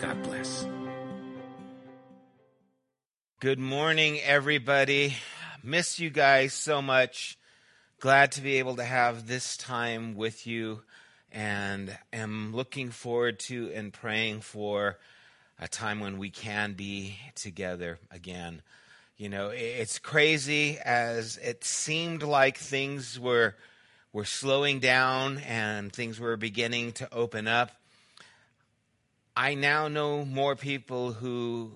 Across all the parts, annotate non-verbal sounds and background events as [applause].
God bless. Good morning, everybody. Miss you guys so much. Glad to be able to have this time with you and am looking forward to and praying for a time when we can be together again. You know, it's crazy as it seemed like things were were slowing down and things were beginning to open up. I now know more people who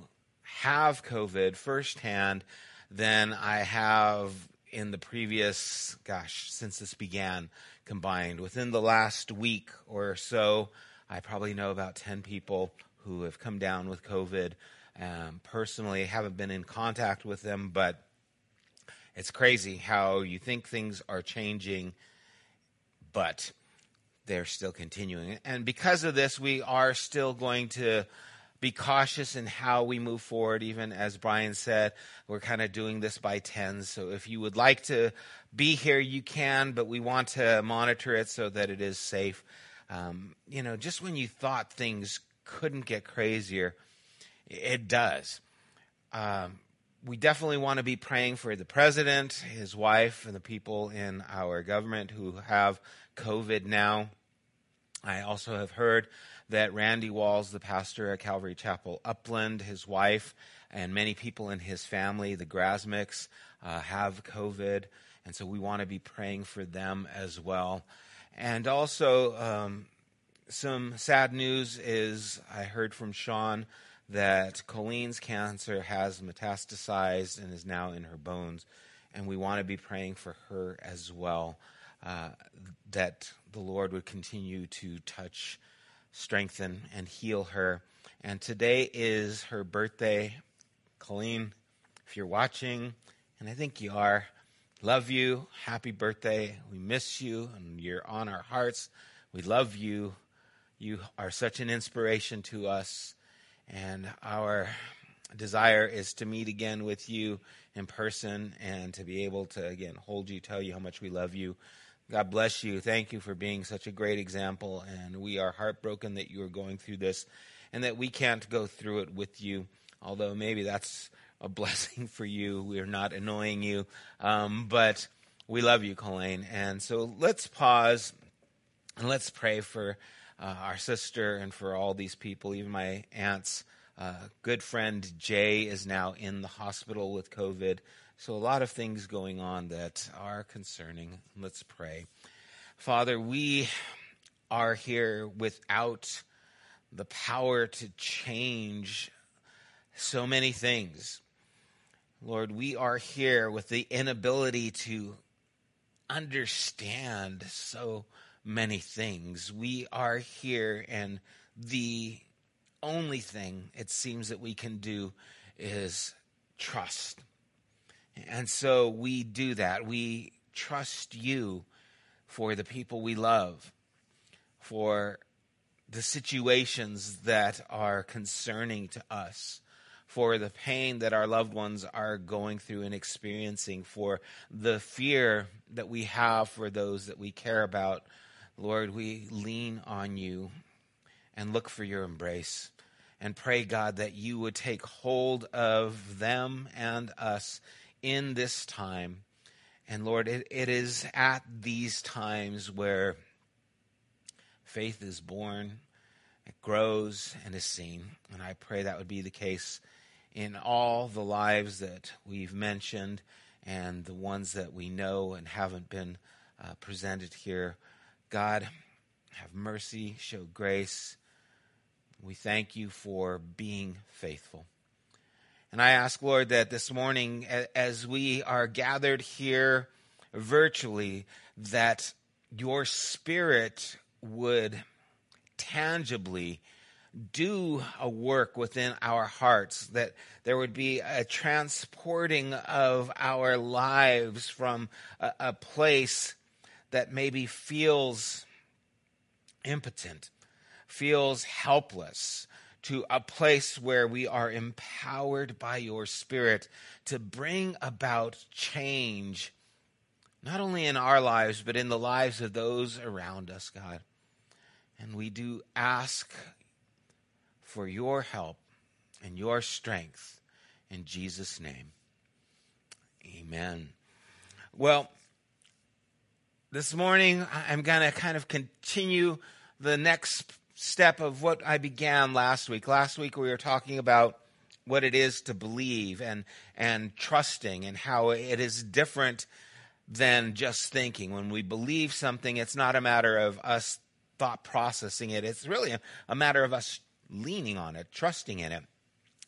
have COVID firsthand than I have in the previous, gosh, since this began combined. Within the last week or so, I probably know about 10 people who have come down with COVID. Um, personally, haven't been in contact with them, but it's crazy how you think things are changing, but they're still continuing. And because of this, we are still going to be cautious in how we move forward. Even as Brian said, we're kind of doing this by tens. So if you would like to be here, you can, but we want to monitor it so that it is safe. Um, you know, just when you thought things couldn't get crazier, it does. Um, we definitely want to be praying for the president, his wife, and the people in our government who have COVID now. I also have heard that Randy Walls, the pastor at Calvary Chapel Upland, his wife, and many people in his family, the Grasmicks, uh, have COVID. And so we want to be praying for them as well. And also, um, some sad news is I heard from Sean that Colleen's cancer has metastasized and is now in her bones. And we want to be praying for her as well, uh, that the Lord would continue to touch, strengthen, and heal her. And today is her birthday. Colleen, if you're watching, and I think you are, love you. Happy birthday. We miss you, and you're on our hearts. We love you. You are such an inspiration to us, and our desire is to meet again with you in person and to be able to, again, hold you, tell you how much we love you. God bless you. Thank you for being such a great example. And we are heartbroken that you are going through this and that we can't go through it with you, although maybe that's a blessing [laughs] for you. We are not annoying you. Um, but we love you, Colleen. And so let's pause and let's pray for uh, our sister and for all these people, even my aunt's uh, good friend Jay is now in the hospital with COVID. So, a lot of things going on that are concerning. Let's pray. Father, we are here without the power to change so many things. Lord, we are here with the inability to understand so many things. We are here, and the only thing it seems that we can do is trust. And so we do that. We trust you for the people we love, for the situations that are concerning to us, for the pain that our loved ones are going through and experiencing, for the fear that we have for those that we care about. Lord, we lean on you and look for your embrace and pray, God, that you would take hold of them and us in this time. And Lord, it, it is at these times where faith is born, it grows, and is seen. And I pray that would be the case in all the lives that we've mentioned and the ones that we know and haven't been uh, presented here. God, have mercy, show grace. We thank you for being faithful. And I ask, Lord, that this morning, as we are gathered here virtually, that your spirit would tangibly do a work within our hearts, that there would be a transporting of our lives from a, a place that maybe feels impotent, feels helpless, to a place where we are empowered by your Spirit to bring about change, not only in our lives, but in the lives of those around us, God. And we do ask for your help and your strength in Jesus' name. Amen. Well, this morning I'm going to kind of continue the next step of what I began last week. Last week we were talking about what it is to believe and and trusting and how it is different than just thinking. When we believe something, it's not a matter of us thought processing it. It's really a, a matter of us leaning on it, trusting in it.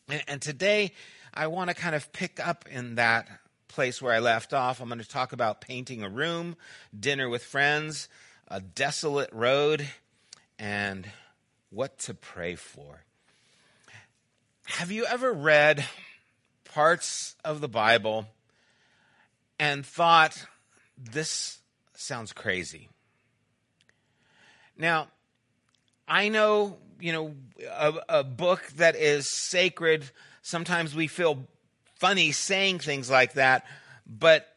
And, and today, I want to kind of pick up in that place where I left off. I'm going to talk about painting a room, dinner with friends, a desolate road, and what to pray for. Have you ever read parts of the Bible and thought, this sounds crazy? Now, I know you know, a, a book that is sacred, sometimes we feel funny saying things like that. But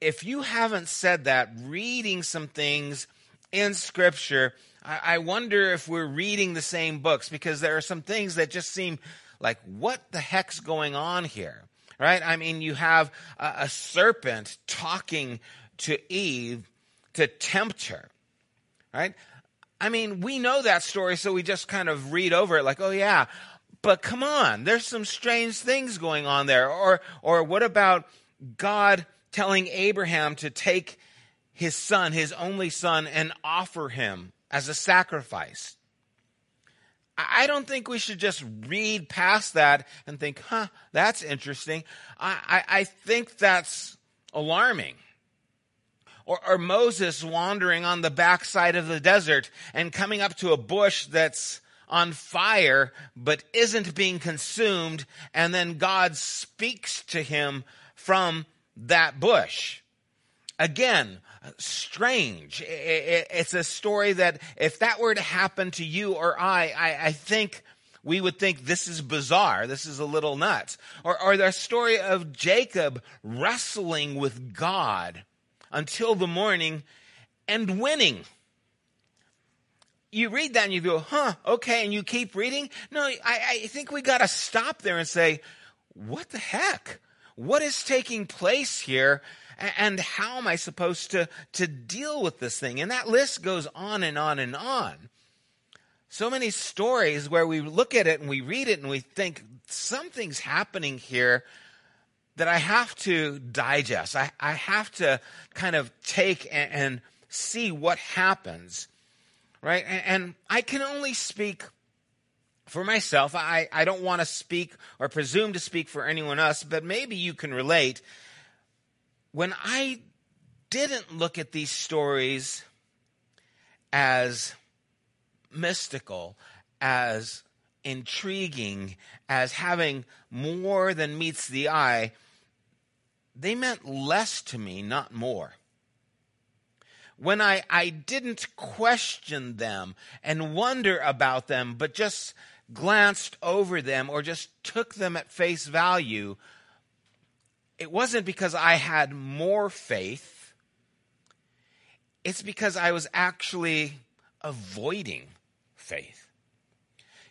if you haven't said that, reading some things in Scripture, I, I wonder if we're reading the same books because there are some things that just seem like, what the heck's going on here? Right? I mean, you have a, a serpent talking to Eve to tempt her. Right? I mean, we know that story, so we just kind of read over it like, oh, yeah. But come on, there's some strange things going on there. Or, or what about God telling Abraham to take his son, his only son, and offer him as a sacrifice? I don't think we should just read past that and think, huh, that's interesting. I, I, I think that's alarming or, or Moses wandering on the backside of the desert and coming up to a bush that's on fire but isn't being consumed, and then God speaks to him from that bush. Again, strange. It's a story that if that were to happen to you or I, I, think we would think this is bizarre. This is a little nuts. Or, or the story of Jacob wrestling with God until the morning and winning. You read that and you go, huh, okay, and you keep reading. No, I, I think we got to stop there and say, what the heck? What is taking place here? And how am I supposed to, to deal with this thing? And that list goes on and on and on. So many stories where we look at it and we read it and we think something's happening here that I have to digest. I, I have to kind of take and, and see what happens, right? And, and, I can only speak for myself. I, I don't want to speak or presume to speak for anyone else, but maybe you can relate. When I didn't look at these stories as mystical, as intriguing, as having more than meets the eye, they meant less to me, not more. When I, I didn't question them and wonder about them, but just glanced over them or just took them at face value, it wasn't because I had more faith. It's because I was actually avoiding faith.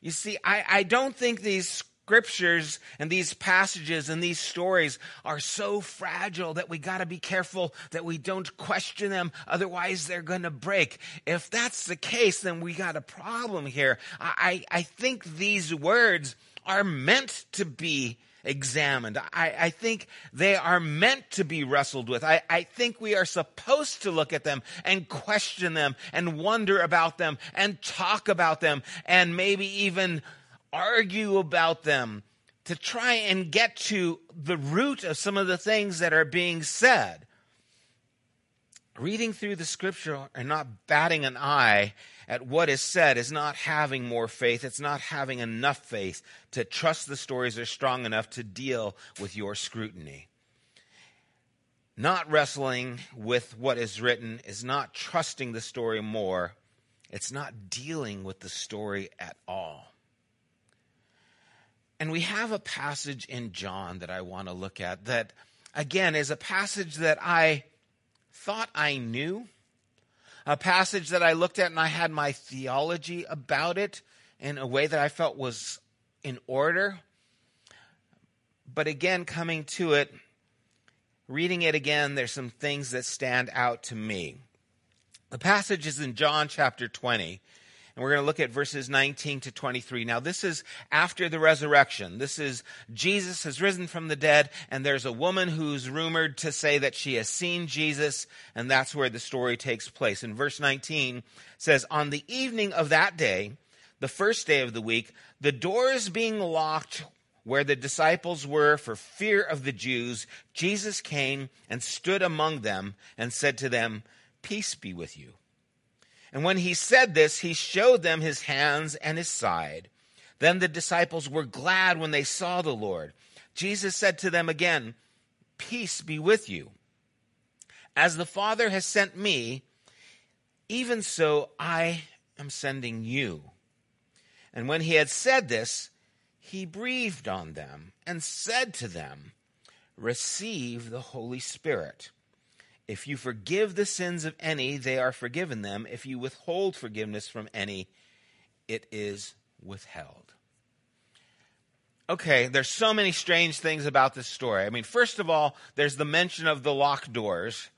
You see, I, I don't think these scriptures and these passages and these stories are so fragile that we got to be careful that we don't question them. Otherwise, they're going to break. If that's the case, then we got a problem here. I, I think these words are meant to be examined. I, I, think they are meant to be wrestled with. I, I think we are supposed to look at them and question them and wonder about them and talk about them and maybe even argue about them to try and get to the root of some of the things that are being said. Reading through the scripture and not batting an eye at what is said is not having more faith. It's not having enough faith to trust the stories are strong enough to deal with your scrutiny. Not wrestling with what is written is not trusting the story more. It's not dealing with the story at all. And we have a passage in John that I want to look at that, again, is a passage that I thought I knew a passage that I looked at and I had my theology about it in a way that I felt was in order. But again, coming to it, reading it again, there's some things that stand out to me. The passage is in John chapter 20. And we're going to look at verses 19 to 23. Now, this is after the resurrection. This is Jesus has risen from the dead, and there's a woman who's rumored to say that she has seen Jesus, and that's where the story takes place. In verse 19 says, On the evening of that day, the first day of the week, the doors being locked where the disciples were for fear of the Jews, Jesus came and stood among them and said to them, Peace be with you. And when he said this, he showed them his hands and his side. Then the disciples were glad when they saw the Lord. Jesus said to them again, Peace be with you. As the Father has sent me, even so I am sending you. And when he had said this, he breathed on them and said to them, Receive the Holy Spirit. If you forgive the sins of any, they are forgiven them. If you withhold forgiveness from any, it is withheld. Okay, there's so many strange things about this story. I mean, first of all, there's the mention of the locked doors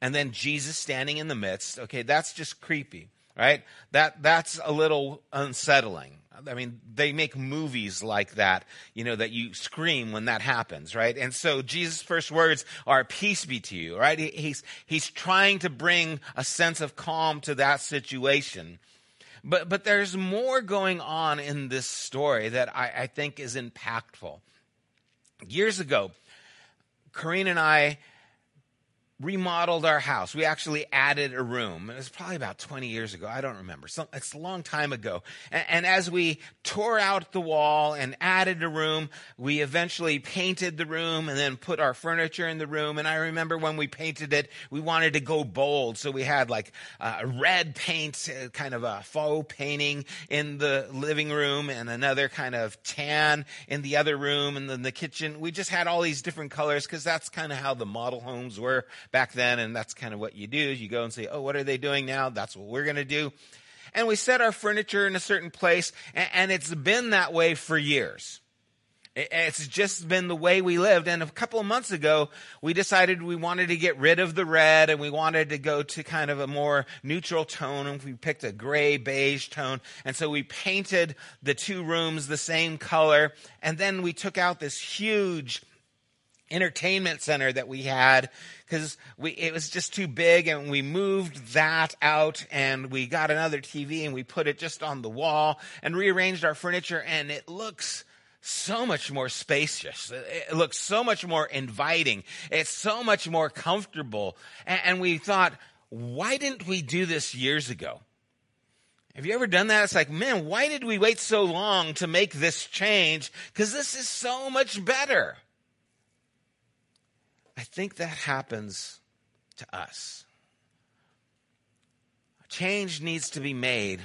and then Jesus standing in the midst. Okay, that's just creepy, right? That that's a little unsettling. I mean, they make movies like that, you know, that you scream when that happens, right? And so Jesus' first words are peace be to you, right? He's, he's trying to bring a sense of calm to that situation. But, but there's more going on in this story that I, I think is impactful. Years ago, Corrine and I remodeled our house. We actually added a room. It was probably about 20 years ago. I don't remember. So, it's a long time ago. And, and, as we tore out the wall and added a room, we eventually painted the room and then put our furniture in the room. And I remember when we painted it, we wanted to go bold. So we had like uh, red paint, uh, kind of a faux painting in the living room and another kind of tan in the other room and then the kitchen. We just had all these different colors because that's kind of how the model homes were back then, and that's kind of what you do. Is You go and say, oh, what are they doing now? That's what we're going to do. And we set our furniture in a certain place, and it's been that way for years. It's just been the way we lived. And a couple of months ago, we decided we wanted to get rid of the red and we wanted to go to kind of a more neutral tone. And we picked a gray beige tone. And so we painted the two rooms the same color. And then we took out this huge entertainment center that we had because we it was just too big and we moved that out and we got another TV and we put it just on the wall and rearranged our furniture and it looks so much more spacious. It looks so much more inviting. It's so much more comfortable. And, we thought, why didn't we do this years ago? Have you ever done that? It's like, man, why did we wait so long to make this change? Because this is so much better. I think that happens to us. Change needs to be made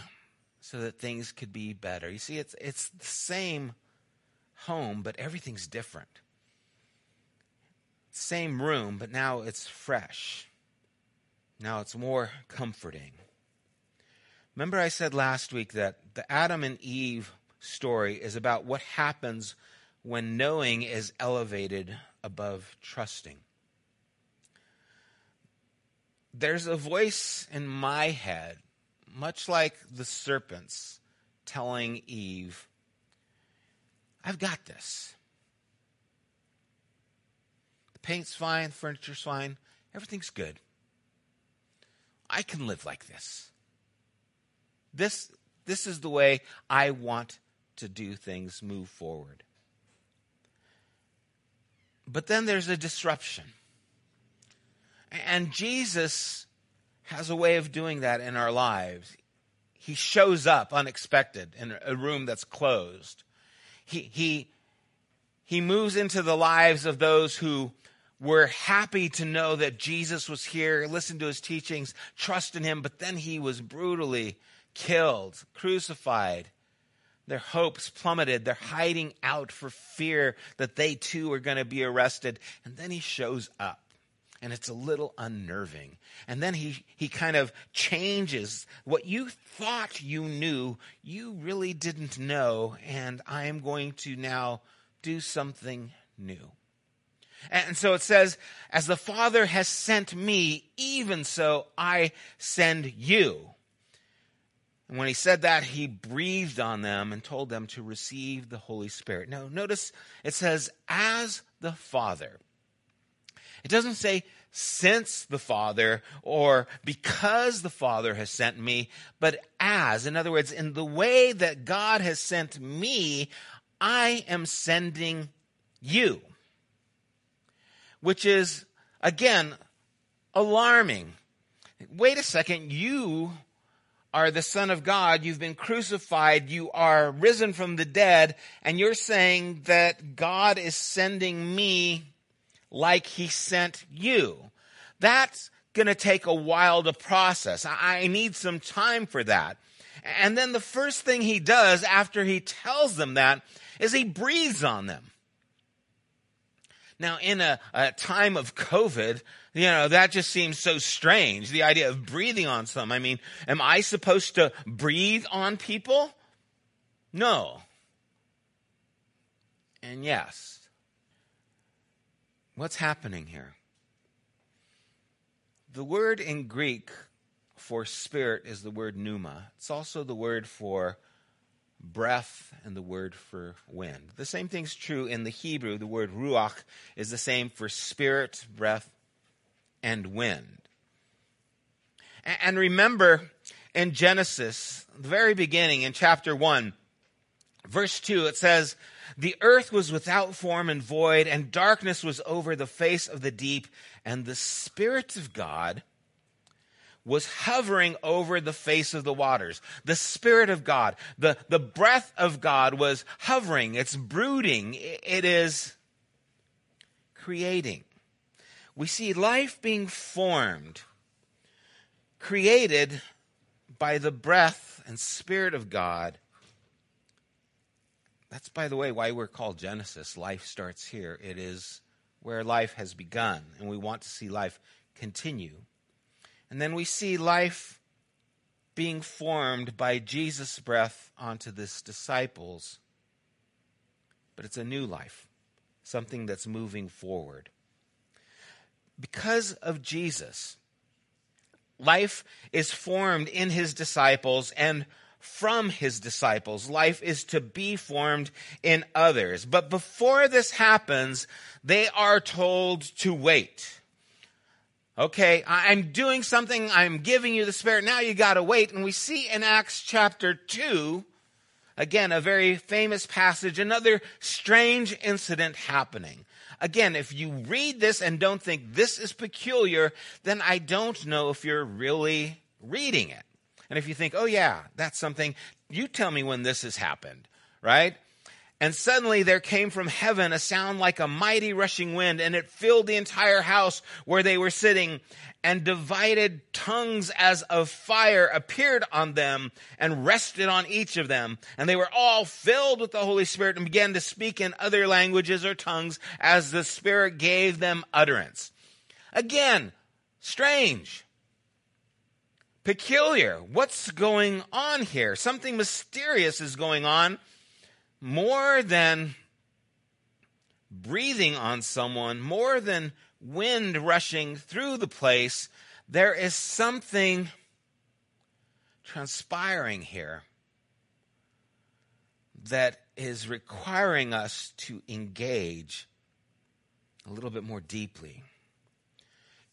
so that things could be better. You see, it's, it's the same home, but everything's different. Same room, but now it's fresh. Now it's more comforting. Remember, I said last week that the Adam and Eve story is about what happens when knowing is elevated above trusting. There's a voice in my head, much like the serpent's, telling Eve, I've got this. The paint's fine, the furniture's fine, everything's good. I can live like this. This, this is the way I want to do things move forward. But then there's a disruption. And Jesus has a way of doing that in our lives. He shows up unexpected in a room that's closed. He, he, he moves into the lives of those who were happy to know that Jesus was here, listen to his teachings, trust in him, but then he was brutally killed, crucified. Their hopes plummeted. They're hiding out for fear that they too are going to be arrested. And then he shows up and it's a little unnerving. And then he, he kind of changes what you thought you knew, you really didn't know, and I am going to now do something new. And so it says, As the Father has sent me, even so I send you. And when he said that, he breathed on them and told them to receive the Holy Spirit. Now, notice it says, As the Father. It doesn't say since the Father or because the Father has sent me, but as. In other words, in the way that God has sent me, I am sending you. Which is, again, alarming. Wait a second, you are the Son of God, you've been crucified, you are risen from the dead, and you're saying that God is sending me like he sent you. That's going to take a while to process. I need some time for that. And then the first thing he does after he tells them that is he breathes on them. Now, in a, a, time of COVID, you know, that just seems so strange. The idea of breathing on some. I mean, am I supposed to breathe on people? No. And yes. What's happening here? The word in Greek for spirit is the word pneuma. It's also the word for breath and the word for wind. The same thing's true in the Hebrew. The word ruach is the same for spirit, breath, and wind. And remember in Genesis, the very beginning in chapter 1, verse 2, it says, the earth was without form and void, and darkness was over the face of the deep, and the Spirit of God was hovering over the face of the waters. The Spirit of God, the, the breath of God was hovering, it's brooding, it is creating. We see life being formed, created by the breath and Spirit of God that's, by the way, why we're called Genesis. Life starts here. It is where life has begun, and we want to see life continue. And then we see life being formed by Jesus' breath onto this disciples. But it's a new life, something that's moving forward. Because of Jesus, life is formed in his disciples and from his disciples. Life is to be formed in others. But before this happens, they are told to wait. Okay, I'm doing something, I'm giving you the Spirit, now you gotta wait. And we see in Acts chapter 2, again, a very famous passage, another strange incident happening. Again, if you read this and don't think this is peculiar, then I don't know if you're really reading it. And if you think, oh, yeah, that's something, you tell me when this has happened, right? And suddenly there came from heaven a sound like a mighty rushing wind, and it filled the entire house where they were sitting. And divided tongues as of fire appeared on them and rested on each of them. And they were all filled with the Holy Spirit and began to speak in other languages or tongues as the Spirit gave them utterance. Again, strange peculiar. What's going on here? Something mysterious is going on more than breathing on someone, more than wind rushing through the place. There is something transpiring here that is requiring us to engage a little bit more deeply.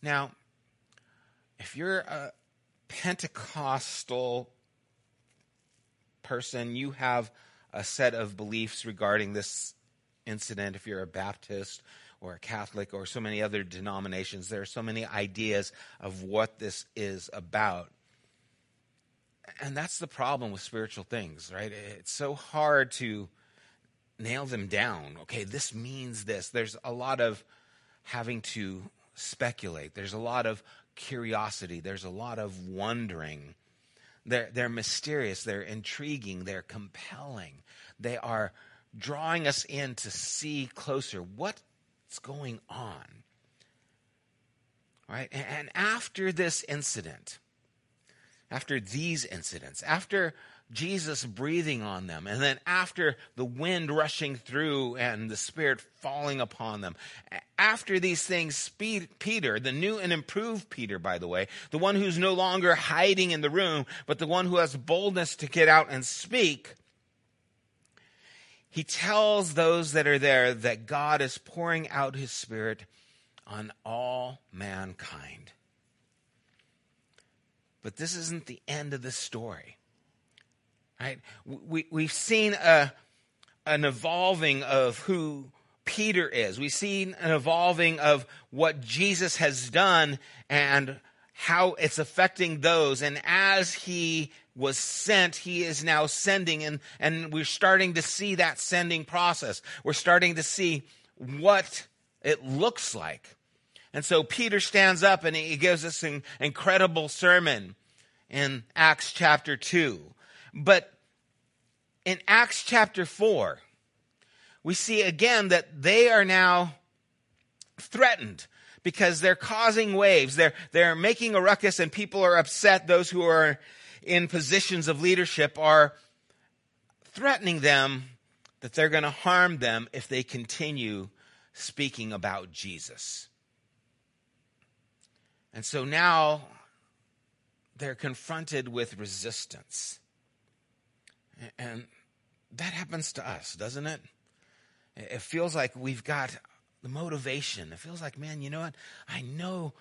Now, if you're a Pentecostal person, you have a set of beliefs regarding this incident. If you're a Baptist or a Catholic or so many other denominations, there are so many ideas of what this is about. And that's the problem with spiritual things, right? It's so hard to nail them down. Okay, this means this. There's a lot of having to speculate, there's a lot of curiosity, there's a lot of wondering. They're, they're mysterious, they're intriguing, they're compelling. They are drawing us in to see closer what's going on. Right? And after this incident, after these incidents, after Jesus breathing on them, and then after the wind rushing through and the Spirit falling upon them, after these things, Peter, the new and improved Peter, by the way, the one who's no longer hiding in the room, but the one who has boldness to get out and speak, he tells those that are there that God is pouring out his Spirit on all mankind. But this isn't the end of the story. Right? We, we've seen a, an evolving of who Peter is. We've seen an evolving of what Jesus has done and how it's affecting those. And as he was sent, he is now sending, and, and we're starting to see that sending process. We're starting to see what it looks like. And so Peter stands up and he gives us an incredible sermon in Acts chapter 2. But in Acts chapter 4, we see again that they are now threatened because they're causing waves. They're, they're making a ruckus and people are upset. Those who are in positions of leadership are threatening them that they're going to harm them if they continue speaking about Jesus. And so now they're confronted with resistance. And that happens to us, doesn't it? It feels like we've got the motivation. It feels like, man, you know what? I know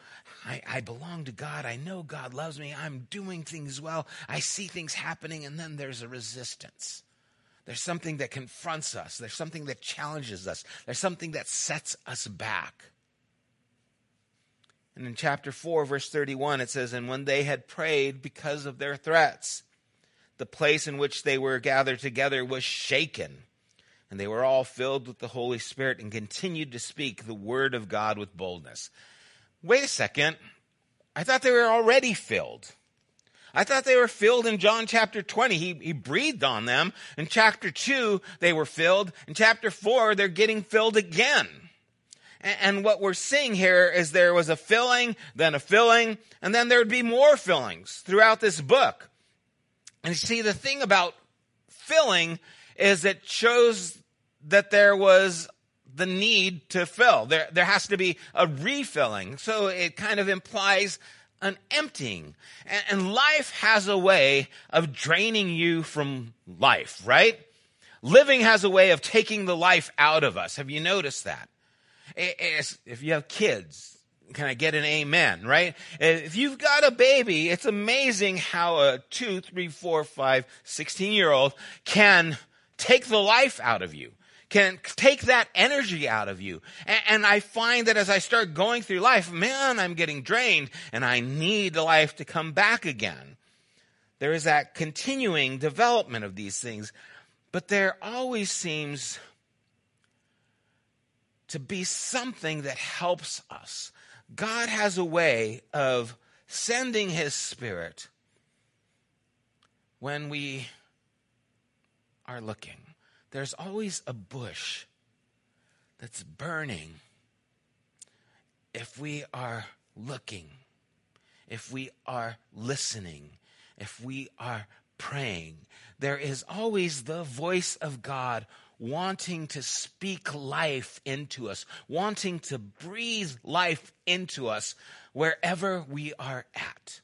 I, I, belong to God. I know God loves me. I'm doing things well. I see things happening, and then there's a resistance. There's something that confronts us. There's something that challenges us. There's something that sets us back. And in chapter 4, verse 31, it says, And when they had prayed because of their threats, the place in which they were gathered together was shaken and they were all filled with the Holy Spirit and continued to speak the word of God with boldness. Wait a second. I thought they were already filled. I thought they were filled in John chapter 20. He, he breathed on them. In chapter 2, they were filled. In chapter 4, they're getting filled again. And, and what we're seeing here is there was a filling, then a filling, and then there would be more fillings throughout this book. And see, the thing about filling is it shows that there was the need to fill. There, there has to be a refilling. So it kind of implies an emptying. And, and life has a way of draining you from life, right? Living has a way of taking the life out of us. Have you noticed that? If you have kids, can I get an amen, right? If you've got a baby, it's amazing how a two, three, four, five, 16 year old can take the life out of you, can take that energy out of you. And, and, I find that as I start going through life, man, I'm getting drained and I need the life to come back again. There is that continuing development of these things, but there always seems to be something that helps us. God has a way of sending his spirit when we are looking, there's always a bush that's burning if we are looking, if we are listening, if we are praying. There is always the voice of God wanting to speak life into us, wanting to breathe life into us wherever we are at.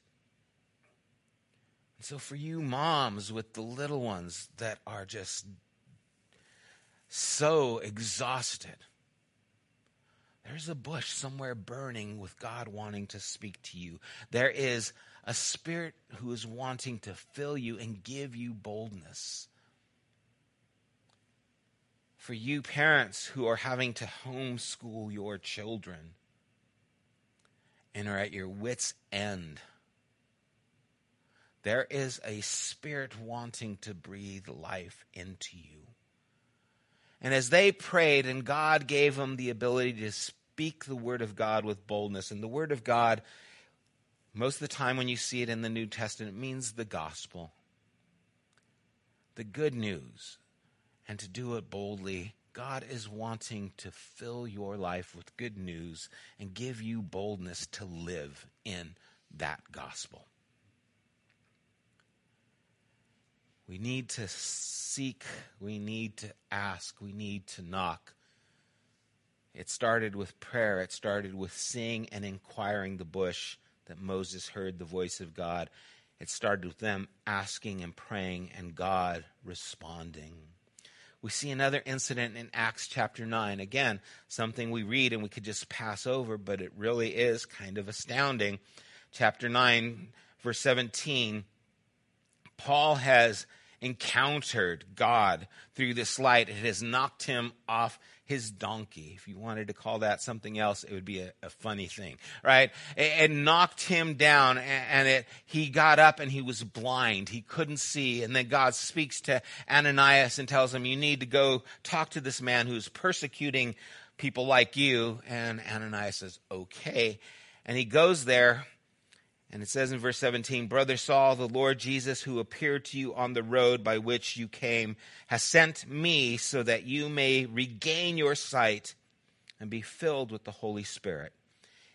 So, for you moms with the little ones that are just so exhausted. There's a bush somewhere burning with God wanting to speak to you. There is a spirit who is wanting to fill you and give you boldness. For you parents who are having to homeschool your children and are at your wits' end, there is a spirit wanting to breathe life into you. And as they prayed, and God gave them the ability to speak the word of God with boldness, and the word of God, most of the time when you see it in the New Testament, it means the gospel, the good news, and to do it boldly. God is wanting to fill your life with good news and give you boldness to live in that gospel. We need to seek, we need to ask, we need to knock. It started with prayer, it started with seeing and inquiring the bush that Moses heard the voice of God. It started with them asking and praying and God responding. We see another incident in Acts chapter 9. Again, something we read and we could just pass over, but it really is kind of astounding. Chapter 9, verse 17. Paul has encountered God through this light. It has knocked him off his donkey. If you wanted to call that something else, it would be a, a funny thing, right? It, it, knocked him down and, it, he got up and he was blind. He couldn't see. And then God speaks to Ananias and tells him, you need to go talk to this man who's persecuting people like you. And Ananias says, okay. And he goes there and it says in verse 17, Brother Saul, the Lord Jesus, who appeared to you on the road by which you came, has sent me so that you may regain your sight and be filled with the Holy Spirit.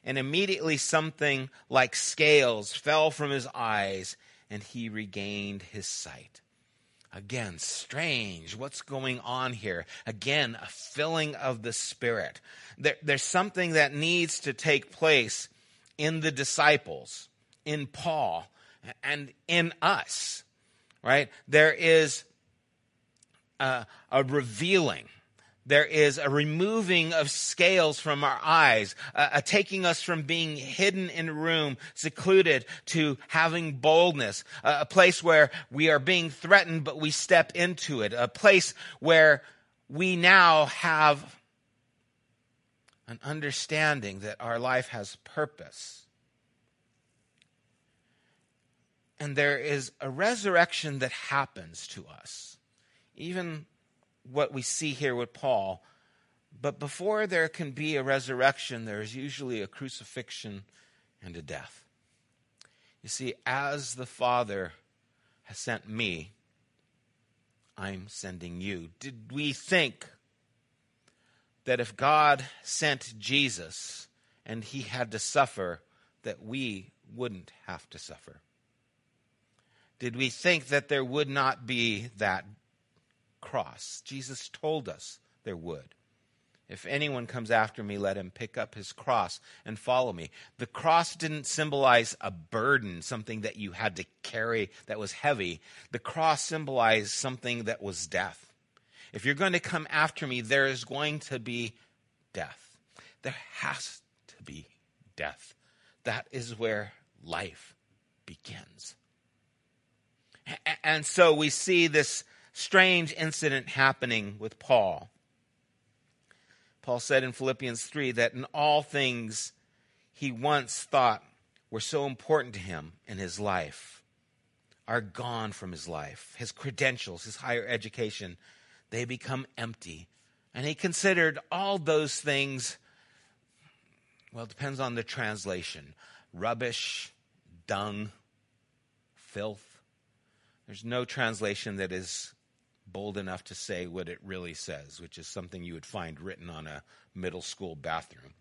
And immediately something like scales fell from his eyes, and he regained his sight. Again, strange. What's going on here? Again, a filling of the Spirit. There, there's something that needs to take place in the disciples in Paul and in us, right? There is a, a revealing. There is a removing of scales from our eyes, a, a, taking us from being hidden in a room, secluded, to having boldness, a, a place where we are being threatened, but we step into it, a place where we now have an understanding that our life has purpose And there is a resurrection that happens to us. Even what we see here with Paul. But before there can be a resurrection, there is usually a crucifixion and a death. You see, as the Father has sent me, I'm sending you. Did we think that if God sent Jesus and he had to suffer, that we wouldn't have to suffer? Did we think that there would not be that cross. Jesus told us there would. If anyone comes after me, let him pick up his cross and follow me. The cross didn't symbolize a burden, something that you had to carry that was heavy. The cross symbolized something that was death. If you're going to come after me, there is going to be death. There has to be death. That is where life begins. And so we see this strange incident happening with Paul. Paul said in Philippians 3 that in all things he once thought were so important to him in his life are gone from his life. His credentials, his higher education, they become empty. And he considered all those things, well, it depends on the translation rubbish, dung, filth. There's no translation that is bold enough to say what it really says, which is something you would find written on a middle school bathroom.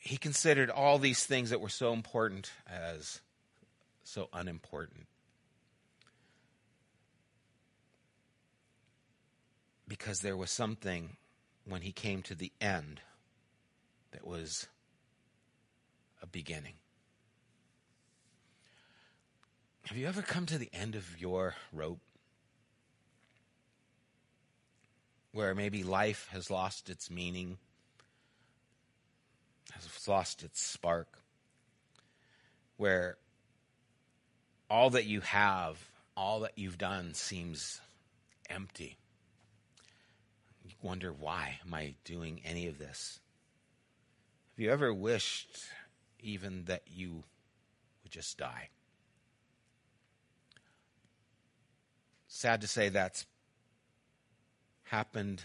He considered all these things that were so important as so unimportant. Because there was something when he came to the end that was a beginning. Have you ever come to the end of your rope? where maybe life has lost its meaning, has lost its spark, where all that you have, all that you've done seems empty. You wonder, why am I doing any of this? Have you ever wished even that you would just die? Sad to say that's happened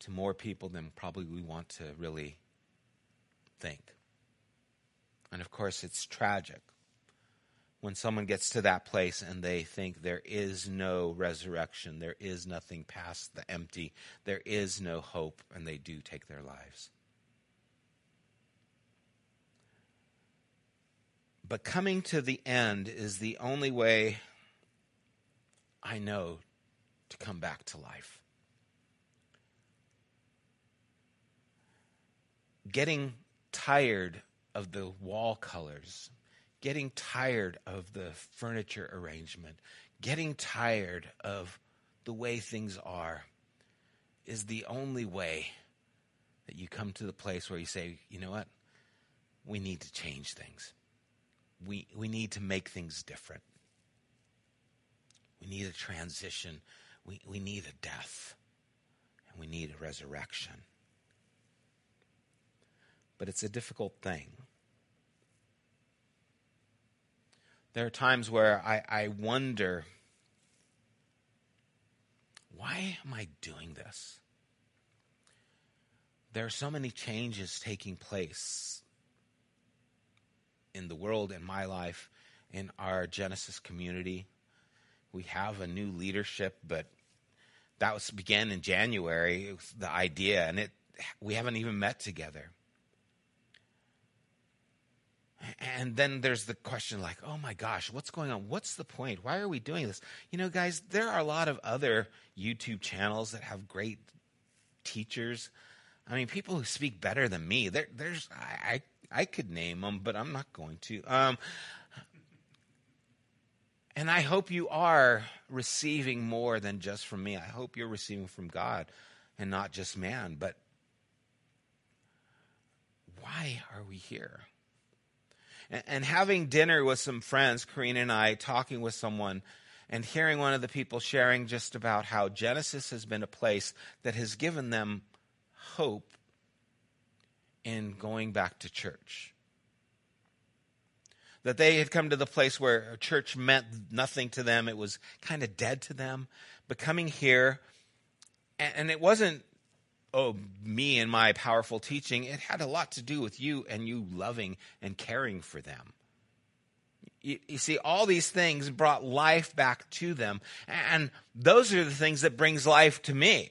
to more people than probably we want to really think. And of course, it's tragic when someone gets to that place and they think there is no resurrection, there is nothing past the empty, there is no hope, and they do take their lives. But coming to the end is the only way I know to come back to life. Getting tired of the wall colors, getting tired of the furniture arrangement, getting tired of the way things are is the only way that you come to the place where you say, you know what? We need to change things. We, we need to make things different. We need a transition. We, we need a death. And we need a resurrection. But it's a difficult thing. There are times where I, I wonder why am I doing this? There are so many changes taking place in the world, in my life, in our Genesis community. We have a new leadership, but that was began in January. It was the idea, and it we haven't even met together. And then there's the question like, oh my gosh, what's going on? What's the point? Why are we doing this? You know, guys, there are a lot of other YouTube channels that have great teachers. I mean, people who speak better than me. There, there's, I, I, I could name them, but I'm not going to. Um, and I hope you are receiving more than just from me. I hope you're receiving from God and not just man. But why are we here? And, and having dinner with some friends, Karina and I, talking with someone, and hearing one of the people sharing just about how Genesis has been a place that has given them hope in going back to church that they had come to the place where church meant nothing to them. It was kind of dead to them. But coming here, and it wasn't, oh, me and my powerful teaching. It had a lot to do with you and you loving and caring for them. You, you see, all these things brought life back to them. And those are the things that brings life to me,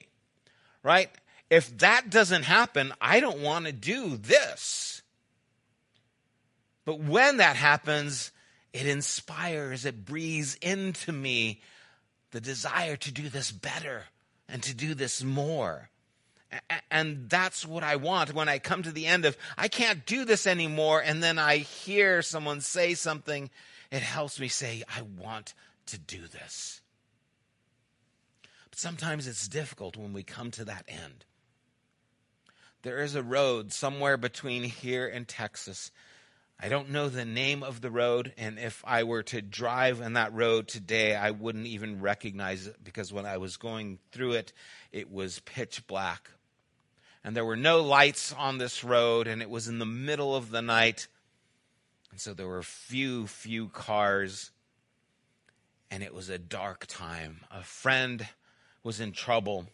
right? If that doesn't happen, I don't want to do this. But when that happens, it inspires, it breathes into me the desire to do this better and to do this more. And that's what I want when I come to the end of, I can't do this anymore. And then I hear someone say something, it helps me say, I want to do this. But sometimes it's difficult when we come to that end. There is a road somewhere between here and Texas I don't know the name of the road, and if I were to drive on that road today, I wouldn't even recognize it because when I was going through it, it was pitch black. And there were no lights on this road, and it was in the middle of the night. And so there were few, few cars, and it was a dark time. A friend was in trouble,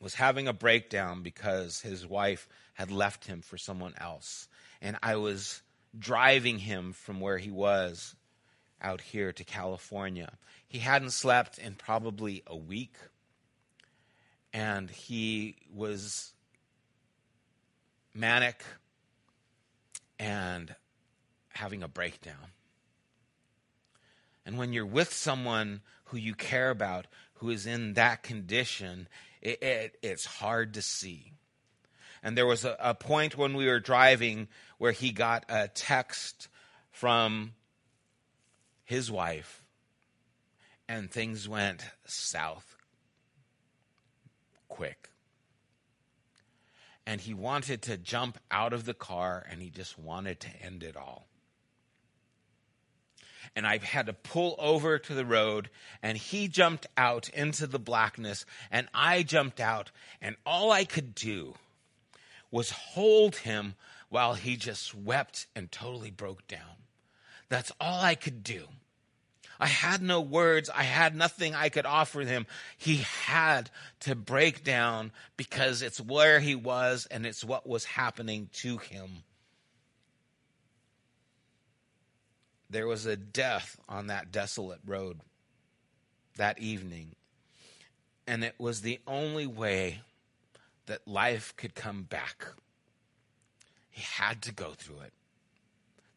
was having a breakdown because his wife had left him for someone else and I was driving him from where he was out here to California. He hadn't slept in probably a week, and he was manic and having a breakdown. And when you're with someone who you care about who is in that condition, it, it, it's hard to see. And there was a, a point when we were driving where he got a text from his wife, and things went south quick. And he wanted to jump out of the car and he just wanted to end it all. And I had to pull over to the road and he jumped out into the blackness and I jumped out and all I could do was hold him while he just wept and totally broke down. That's all I could do. I had no words. I had nothing I could offer him. He had to break down because it's where he was and it's what was happening to him. There was a death on that desolate road that evening. And it was the only way that life could come back. He had to go through it.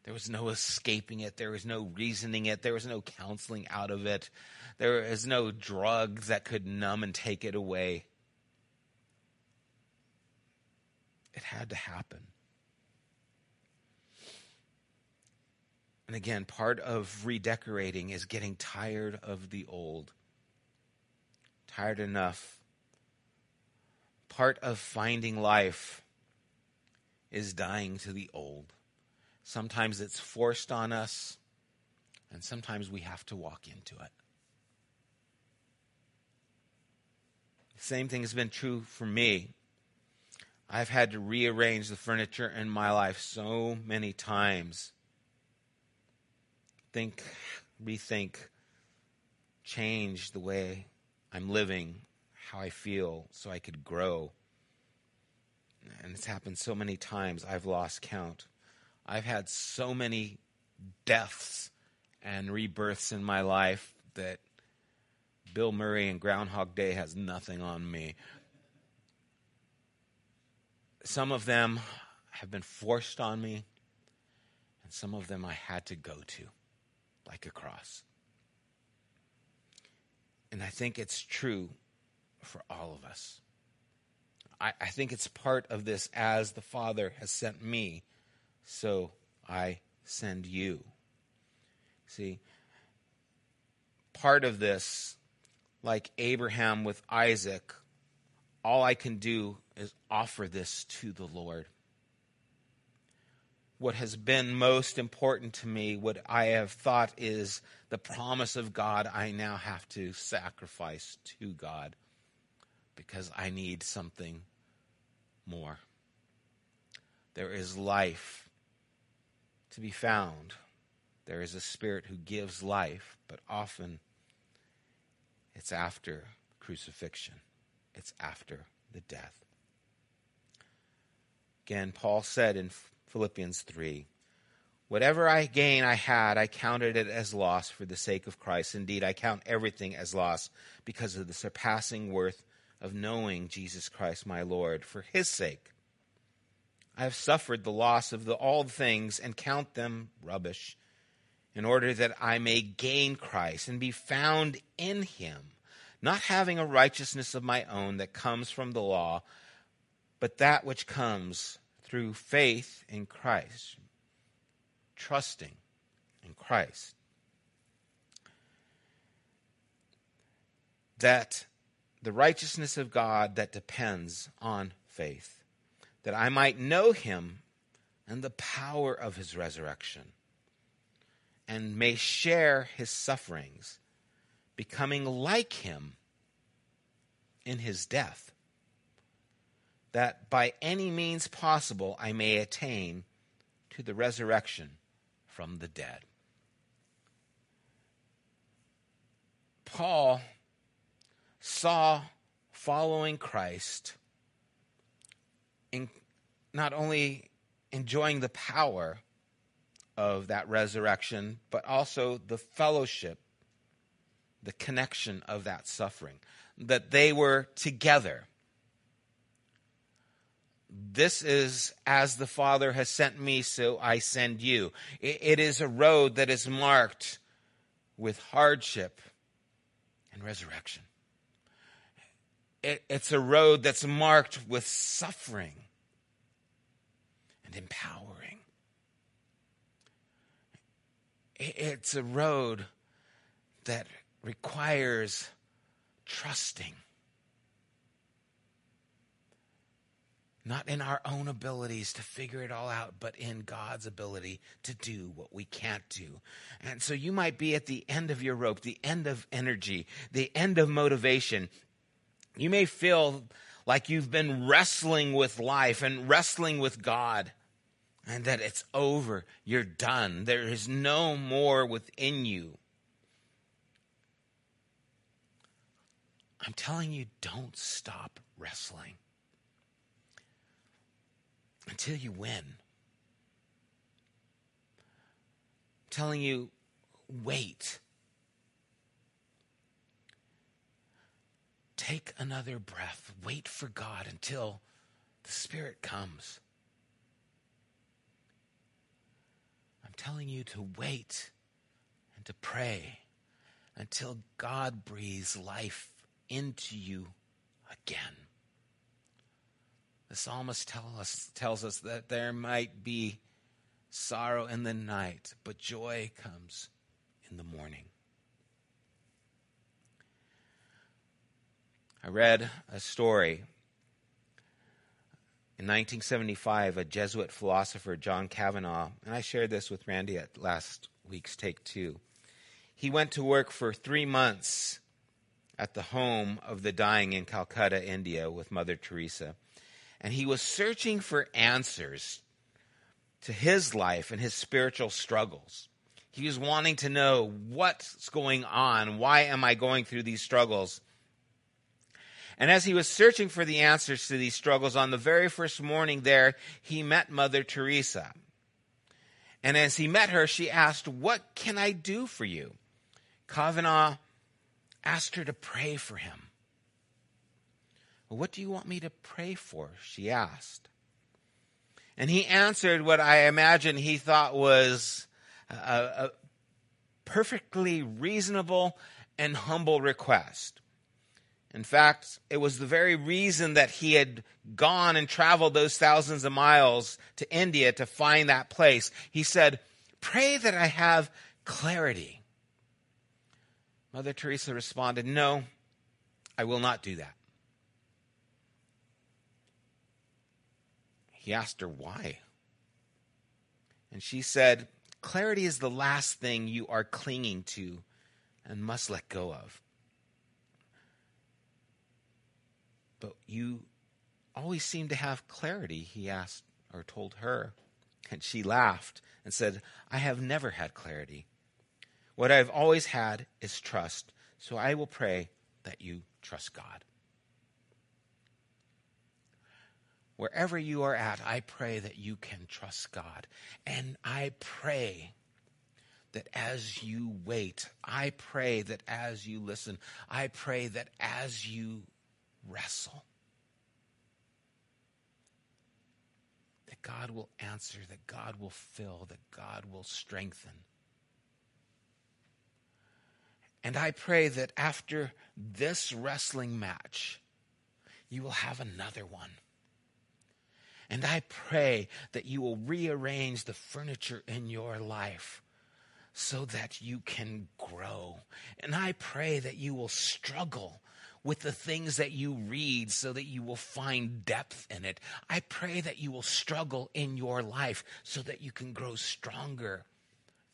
There was no escaping it. There was no reasoning it. There was no counseling out of it. There was no drugs that could numb and take it away. It had to happen. And again, part of redecorating is getting tired of the old. Tired enough. Part of finding life is dying to the old. Sometimes it's forced on us, and sometimes we have to walk into it. The same thing has been true for me. I've had to rearrange the furniture in my life so many times. Think, rethink, change the way I'm living, how I feel, so I could grow. And it's happened so many times, I've lost count. I've had so many deaths and rebirths in my life that Bill Murray and Groundhog Day has nothing on me. Some of them have been forced on me, and some of them I had to go to, like a cross. And I think it's true for all of us. I, I think it's part of this as the Father has sent me so I send you. See, part of this, like Abraham with Isaac, all I can do is offer this to the Lord. What has been most important to me, what I have thought is the promise of God, I now have to sacrifice to God because I need something more. There is life to be found. There is a spirit who gives life, but often it's after crucifixion, it's after the death. Again, Paul said in Philippians 3 Whatever I gain I had, I counted it as loss for the sake of Christ. Indeed, I count everything as loss because of the surpassing worth of knowing Jesus Christ my Lord. For his sake, I have suffered the loss of the, all things and count them rubbish, in order that I may gain Christ and be found in him, not having a righteousness of my own that comes from the law, but that which comes through faith in Christ, trusting in Christ. That the righteousness of God that depends on faith that I might know him and the power of his resurrection, and may share his sufferings, becoming like him in his death, that by any means possible I may attain to the resurrection from the dead. Paul saw following Christ in not only enjoying the power of that resurrection, but also the fellowship, the connection of that suffering, that they were together. This is as the Father has sent me, so I send you. it is a road that is marked with hardship and resurrection it, it's a road that's marked with suffering and empowering. It, it's a road that requires trusting not in our own abilities to figure it all out, but in God's ability to do what we can't do. And so you might be at the end of your rope, the end of energy, the end of motivation. You may feel like you've been wrestling with life and wrestling with God, and that it's over. You're done. There is no more within you. I'm telling you, don't stop wrestling until you win. I'm telling you, wait. Take another breath. Wait for God until the Spirit comes. I'm telling you to wait and to pray until God breathes life into you again. The psalmist tell us, tells us that there might be sorrow in the night, but joy comes in the morning. I read a story. In 1975, a Jesuit philosopher, John Kavanaugh, and I shared this with Randy at last week's Take Two. He went to work for three months at the home of the dying in Calcutta, India, with Mother Teresa and he was searching for answers to his life and his spiritual struggles. He was wanting to know what's going on. Why am I going through these struggles? And as he was searching for the answers to these struggles on the very first morning there, he met Mother Teresa. And as he met her, she asked, What can I do for you? Kavanaugh asked her to pray for him. What do you want me to pray for? She asked. And he answered what I imagine he thought was a, a perfectly reasonable and humble request. In fact, it was the very reason that he had gone and traveled those thousands of miles to India to find that place. He said, Pray that I have clarity. Mother Teresa responded, No, I will not do that. He asked her why. And she said, Clarity is the last thing you are clinging to and must let go of. But you always seem to have clarity, he asked or told her. And she laughed and said, I have never had clarity. What I've always had is trust. So I will pray that you trust God. wherever you are at, I pray that you can trust God. And I pray that as you wait, I pray that as you listen, I pray that as you wrestle, that God will answer, that God will fill, that God will strengthen. And I pray that after this wrestling match, you will have another one and I pray that you will rearrange the furniture in your life so that you can grow. And I pray that you will struggle with the things that you read so that you will find depth in it. I pray that you will struggle in your life so that you can grow stronger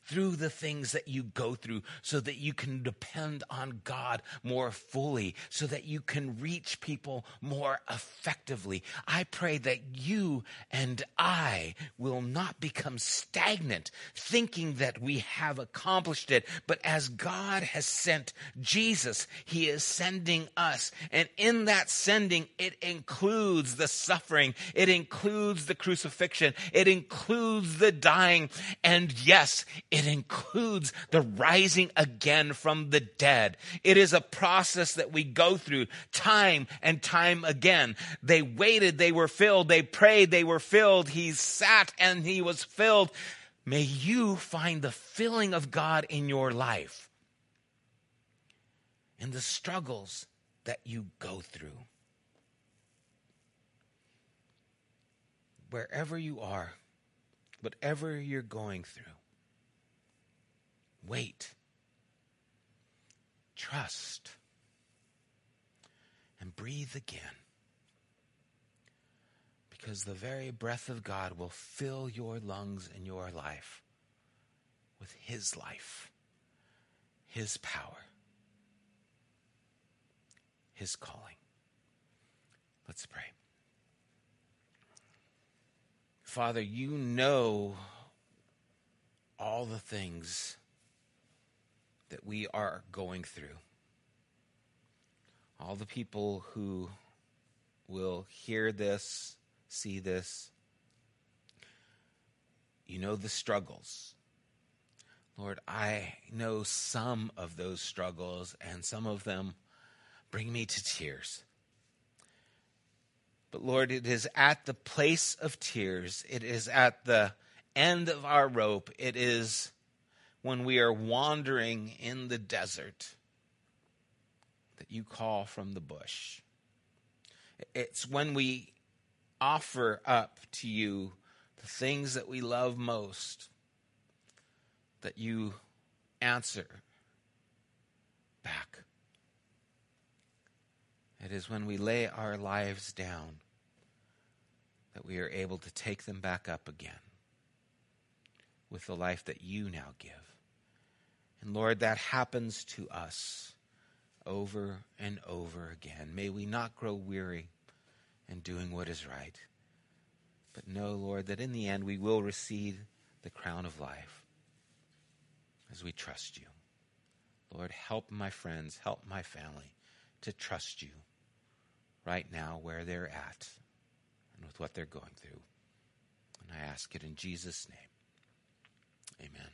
through the things that you go through so that you can depend on God more fully, so that you can reach people more effectively. I pray that you and I will not become stagnant thinking that we have accomplished it, but as God has sent Jesus, He is sending us. And in that sending, it includes the suffering, it includes the crucifixion, it includes the dying, and yes, it includes the rising again from the dead. It is a process that we go through time and time again. They waited, they were filled. They prayed, they were filled. He sat and he was filled. May you find the filling of God in your life in the struggles that you go through. Wherever you are, whatever you're going through, Wait. Trust. And breathe again. because the very breath of God will fill your lungs and your life with His life, His power, His calling. Let's pray. Father, you know all the things that we are going through. All the people who will hear this, see this, you know the struggles. Lord, I know some of those struggles, and some of them bring me to tears. But Lord, it is at the place of tears, it is at the end of our rope, it is when we are wandering in the desert that you call from the bush. It's when we offer up to you the things that we love most that you answer back. It is when we lay our lives down that we are able to take them back up again with the life that you now give. And Lord, that happens to us over and over again. May we not grow weary in doing what is right, but know, Lord, that in the end we will receive the crown of life as we trust you. Lord, help my friends, help my family to trust you right now where they're at and with what they're going through. And I ask it in Jesus' name. Amen.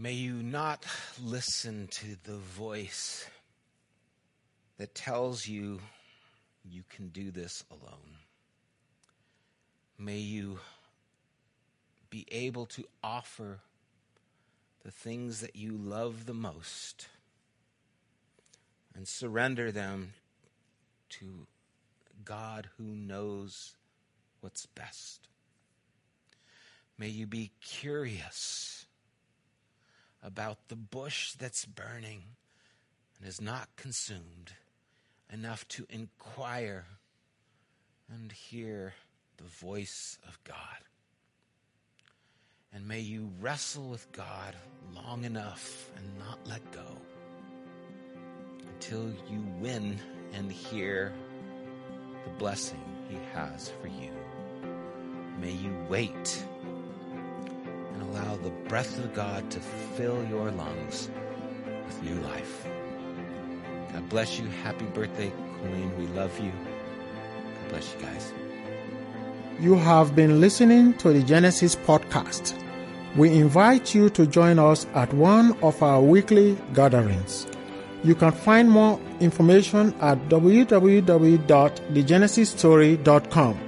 May you not listen to the voice that tells you you can do this alone. May you be able to offer the things that you love the most and surrender them to God who knows what's best. May you be curious about the bush that's burning and is not consumed enough to inquire and hear the voice of God. And may you wrestle with God long enough and not let go until you win and hear the blessing He has for you. May you wait and allow the breath of God to fill your lungs with new life. God bless you. Happy birthday, Queen. We love you. God bless you guys. You have been listening to the Genesis podcast. We invite you to join us at one of our weekly gatherings. You can find more information at www.thegenesisstory.com